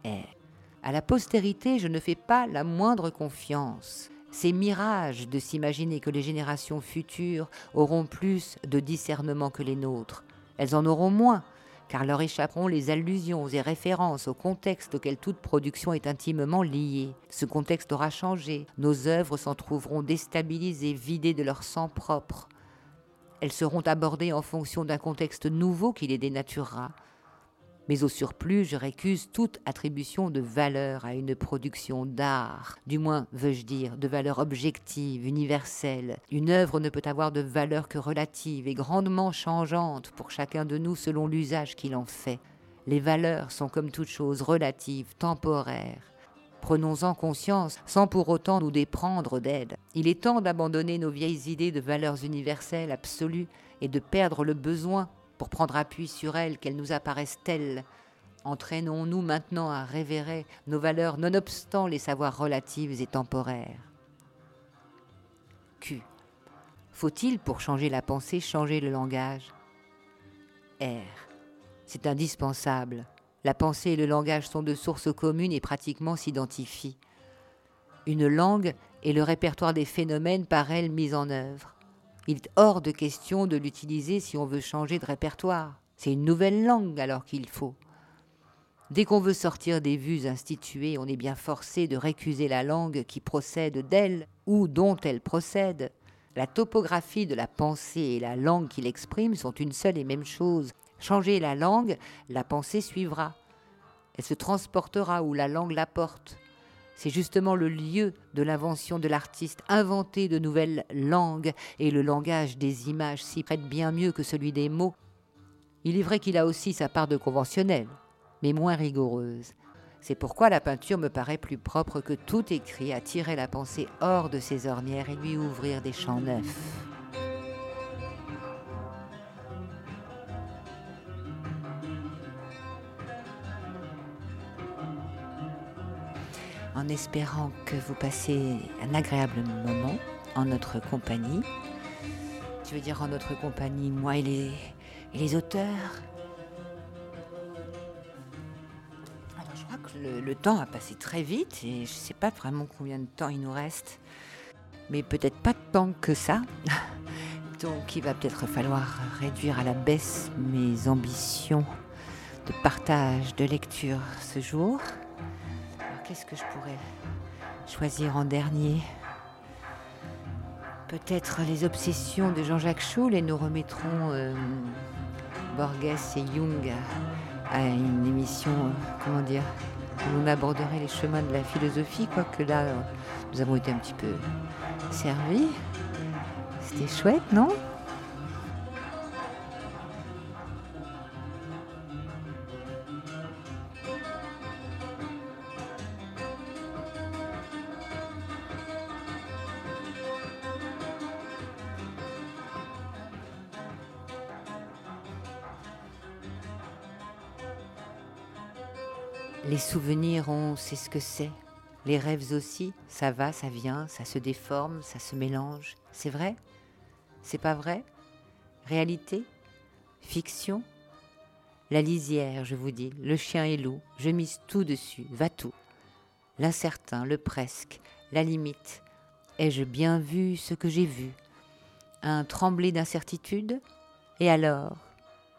R. À la postérité, je ne fais pas la moindre confiance. Ces mirages de s'imaginer que les générations futures auront plus de discernement que les nôtres. Elles en auront moins, car leur échapperont les allusions et références au contexte auquel toute production est intimement liée. Ce contexte aura changé, nos œuvres s'en trouveront déstabilisées, vidées de leur sang propre. Elles seront abordées en fonction d'un contexte nouveau qui les dénaturera mais au surplus, je récuse toute attribution de valeur à une production d'art, du moins, veux-je dire, de valeur objective, universelle. Une œuvre ne peut avoir de valeur que relative et grandement changeante pour chacun de nous selon l'usage qu'il en fait. Les valeurs sont comme toute chose relatives, temporaires. Prenons-en conscience sans pour autant nous déprendre d'aide. Il est temps d'abandonner nos vieilles idées de valeurs universelles absolues et de perdre le besoin pour prendre appui sur elles, qu'elles nous apparaissent telles. Entraînons-nous maintenant à révérer nos valeurs nonobstant les savoirs relatives et temporaires. Q. Faut-il, pour changer la pensée, changer le langage? R. C'est indispensable. La pensée et le langage sont de sources communes et pratiquement s'identifient. Une langue est le répertoire des phénomènes par elle mis en œuvre. Il est hors de question de l'utiliser si on veut changer de répertoire. C'est une nouvelle langue alors qu'il faut. Dès qu'on veut sortir des vues instituées, on est bien forcé de récuser la langue qui procède d'elle ou dont elle procède. La topographie de la pensée et la langue qui l'exprime sont une seule et même chose. Changer la langue, la pensée suivra. Elle se transportera où la langue la porte. C'est justement le lieu de l'invention de l'artiste, inventer de nouvelles langues, et le langage des images s'y prête bien mieux que celui des mots. Il est vrai qu'il a aussi sa part de conventionnel, mais moins rigoureuse. C'est pourquoi la peinture me paraît plus propre que tout écrit à tirer la pensée hors de ses ornières et lui ouvrir des champs neufs. En espérant que vous passez un agréable moment en notre compagnie. Tu veux dire en notre compagnie, moi et les, les auteurs? Alors je crois que le, le, temps a passé très vite et je ne sais pas vraiment combien de temps il nous reste. Mais peut-être pas tant que ça. Donc il va peut-être falloir réduire à la baisse mes ambitions de partage de lecture ce jour qu'est-ce que je pourrais choisir en dernier? Peut-être les obsessions de Jean-Jacques Schul et nous remettrons euh, Borges et Jung à, une émission, euh, comment dire, où on aborderait les chemins de la philosophie, quoique là, nous avons été un petit peu servis. C'était chouette, non? Souvenirs, on sait ce que c'est. Les rêves aussi, ça va, ça vient, ça se déforme, ça se mélange. C'est vrai? C'est pas vrai? Réalité? Fiction? La lisière, je vous dis, le chien et loup, je mise tout dessus, va tout. L'incertain, le presque, la limite. Ai-je bien vu ce que j'ai vu? Un tremblé d'incertitude? Et alors?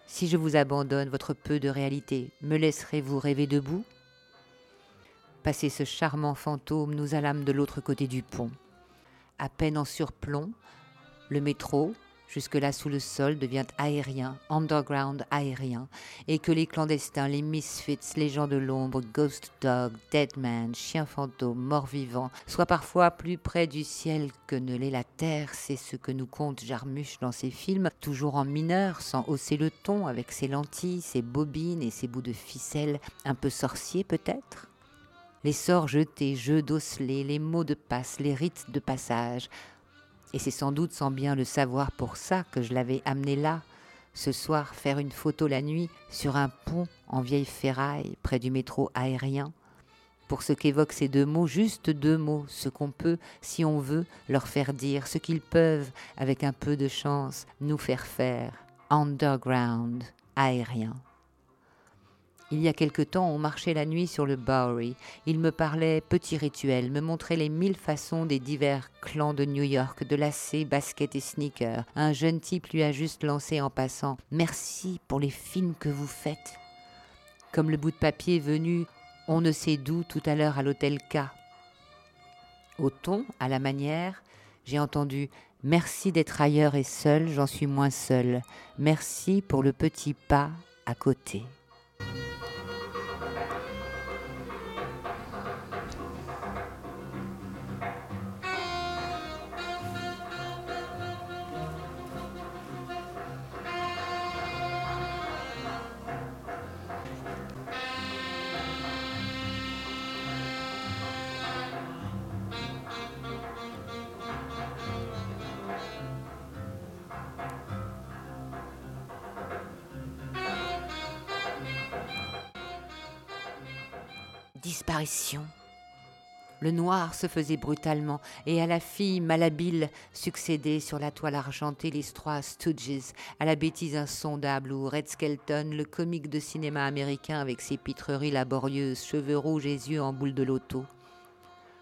Si je vous abandonne votre peu de réalité, me laisserez-vous rêver debout? Passé ce charmant fantôme, nous allâmes de l'autre côté du pont. à peine en surplomb. Le métro, jusque-là sous le sol, devient aérien, underground aérien, et que les clandestins, les misfits, les gens de l'ombre, ghost dog, dead man, chien fantôme, mort vivant, soient parfois plus près du ciel que ne l'est la terre, c'est ce que nous conte Jarmusch dans ses films, toujours en mineur, sans hausser le ton, avec ses lentilles, ses bobines et ses bouts de ficelle, un peu sorciers peut-être les sorts jetés, jeux d'osselets, les mots de passe, les rites de passage, et c'est sans doute sans bien le savoir pour ça que je l'avais amené là, ce soir, faire une photo la nuit sur un pont en vieille ferraille près du métro aérien. Pour ce qu'évoquent ces deux mots, juste deux mots, ce qu'on peut, si on veut, leur faire dire, ce qu'ils peuvent, avec un peu de chance, nous faire faire. Underground, aérien. Il y a quelque temps, on marchait la nuit sur le Bowery. Il me parlait petits rituels, me montrait les mille façons des divers clans de New York, de lacets, baskets et sneakers. Un jeune type lui a juste lancé en passant Merci pour les films que vous faites. Comme le bout de papier venu, on ne sait d'où tout à l'heure à l'hôtel K. Au ton, à la manière, j'ai entendu Merci d'être ailleurs et seul, j'en suis moins seul. Merci pour le petit pas à côté. Le noir se faisait brutalement, et à la fille malhabile succédaient sur la toile argentée les trois Stooges, à la bêtise insondable où Red Skelton, le comique de cinéma américain avec ses pitreries laborieuses, cheveux rouges et yeux en boule de loto.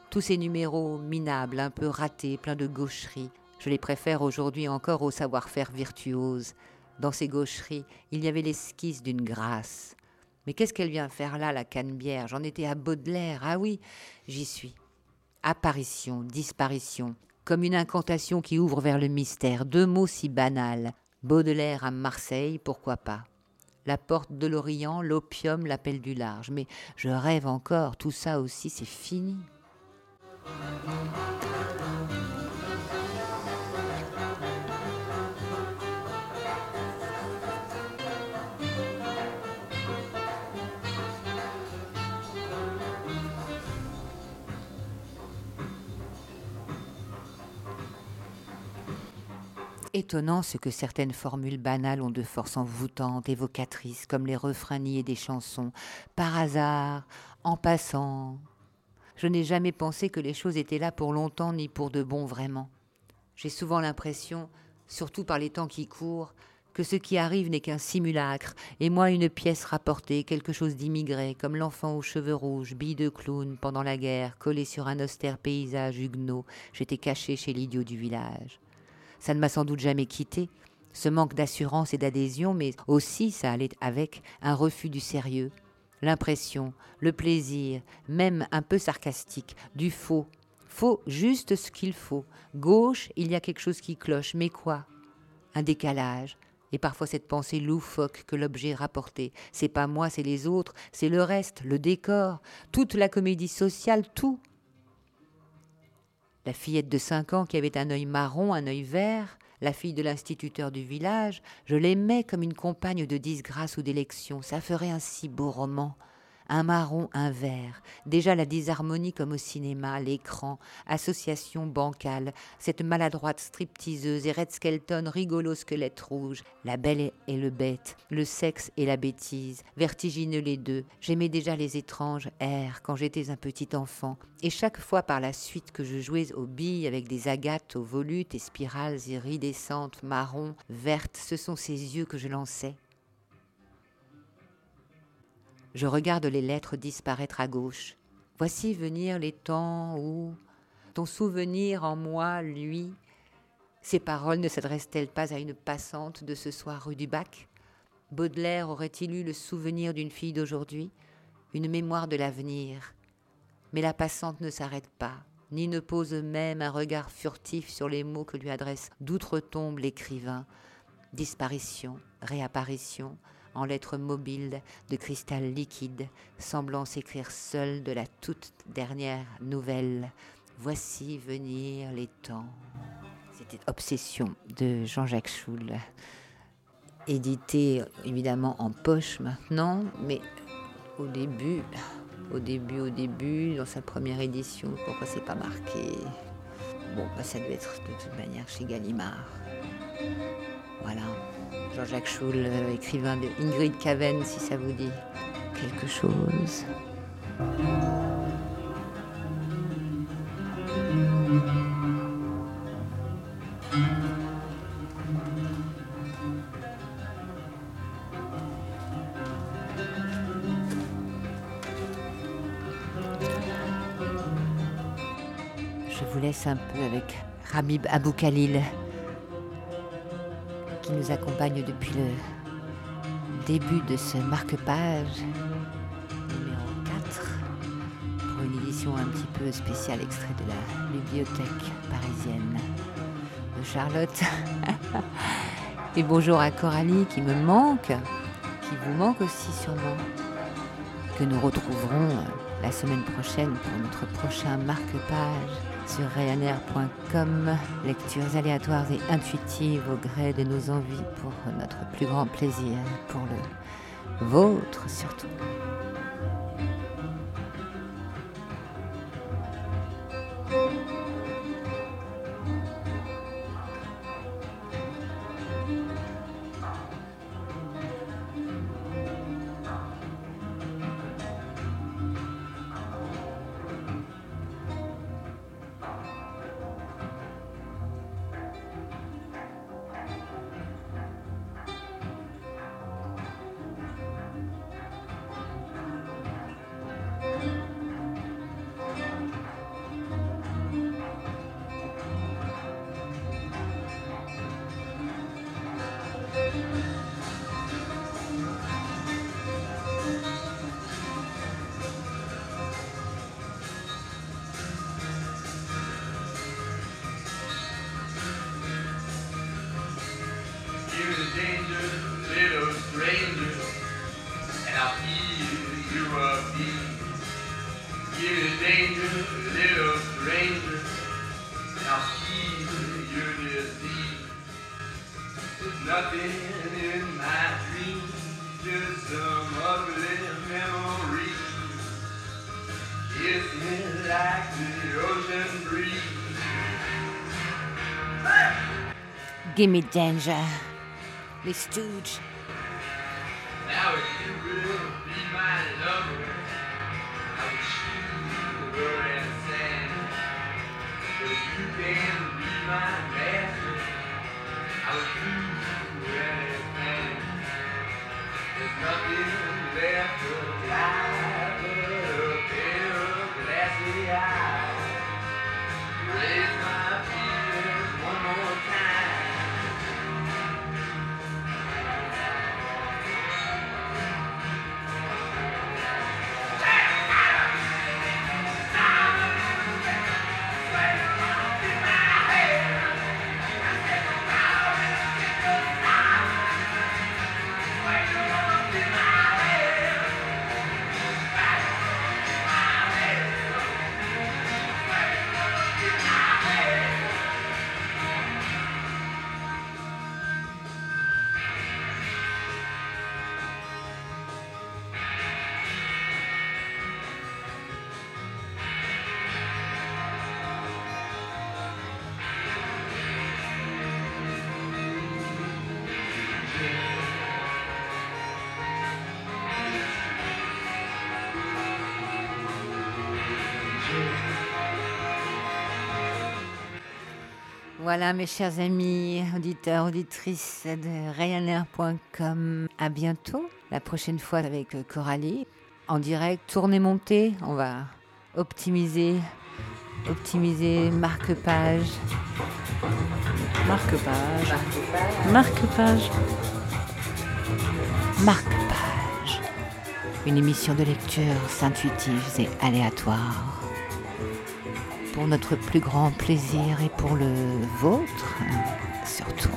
Tous ces numéros minables, un peu ratés, pleins de gaucheries, je les préfère aujourd'hui encore au savoir-faire virtuose. Dans ces gaucheries, il y avait l'esquisse d'une grâce, mais qu'est-ce qu'elle vient faire là, la canne-bière J'en étais à Baudelaire. Ah oui, j'y suis. Apparition, disparition, comme une incantation qui ouvre vers le mystère. Deux mots si banals. Baudelaire à Marseille, pourquoi pas? La porte de l'Orient, l'opium, l'appel du large. Mais je rêve encore, tout ça aussi, c'est fini. Étonnant ce que certaines formules banales ont de force envoûtante, évocatrice, comme les refrains niés des chansons, par hasard, en passant. Je n'ai jamais pensé que les choses étaient là pour longtemps ni pour de bon vraiment. J'ai souvent l'impression, surtout par les temps qui courent, que ce qui arrive n'est qu'un simulacre, et moi une pièce rapportée, quelque chose d'immigré, comme l'enfant aux cheveux rouges, bille de clown pendant la guerre, collé sur un austère paysage huguenot, j'étais caché chez l'idiot du village. Ça ne m'a sans doute jamais quitté, ce manque d'assurance et d'adhésion, mais aussi ça allait avec un refus du sérieux, l'impression, le plaisir, même un peu sarcastique, du faux. Faux juste ce qu'il faut. Gauche, il y a quelque chose qui cloche, mais quoi? Un décalage, et parfois cette pensée loufoque que l'objet rapportait. C'est pas moi, c'est les autres, c'est le reste, le décor, toute la comédie sociale, tout. La fillette de cinq ans qui avait un œil marron, un œil vert, la fille de l'instituteur du village, je l'aimais comme une compagne de disgrâce ou d'élection. Ça ferait un si beau roman un marron, un vert. Déjà la disharmonie comme au cinéma, l'écran, association bancale, cette maladroite stripteaseuse et Red Skelton rigolo squelette rouge, la belle et le bête, le sexe et la bêtise, vertigineux les deux. J'aimais déjà les étranges airs quand j'étais un petit enfant, et chaque fois par la suite que je jouais aux billes avec des agates aux volutes et spirales iridescentes, marron, vertes, ce sont ces yeux que je lançais. Je regarde les lettres disparaître à gauche. Voici venir les temps où ton souvenir en moi, lui. Ces paroles ne s'adressent-elles pas à une passante de ce soir rue du Bac? Baudelaire aurait-il eu le souvenir d'une fille d'aujourd'hui, une mémoire de l'avenir Mais la passante ne s'arrête pas. ni ne pose même un regard furtif sur les mots que lui adresse d'outre-tombe l'écrivain. Disparition, réapparition, en lettres mobiles de cristal liquide, semblant s'écrire seul de la toute dernière nouvelle. Voici venir les temps. C'était Obsession de Jean-Jacques Schul, édité évidemment en poche maintenant, mais au début, au début, au début, dans sa première édition, pourquoi c'est pas marqué? Bon, bah, ça devait être de toute manière chez Gallimard. Voilà. Jean-Jacques Schul, euh, écrivain de Ingrid Caven, si ça vous dit quelque chose. Je vous laisse un peu avec Rabib Abou Khalil nous accompagne depuis le début de ce marque-page numéro 4 pour une édition un petit peu spéciale extrait de la bibliothèque parisienne de Charlotte. Et bonjour à Coralie qui me manque, qui vous manque aussi sûrement, que nous retrouverons la semaine prochaine pour notre prochain marque-page sur Ryanair.com. Lectures aléatoires et intuitives au gré de nos envies pour notre plus grand plaisir, pour le vôtre surtout. Give me danger. This dude. Now if you be my lover, I choose the sand. But if you can be my master, I choose the sand. There's nothing left to die. Voilà mes chers amis, auditeurs, auditrices de Ryanair.com. À bientôt, la prochaine fois avec euh, Coralie. En direct, tournée montée, on va optimiser, optimiser marque-page. Marque-page. Marque-page. Marque-page. Une émission de lecture intuitive et aléatoire. Pour notre plus grand plaisir et pour le vôtre surtout.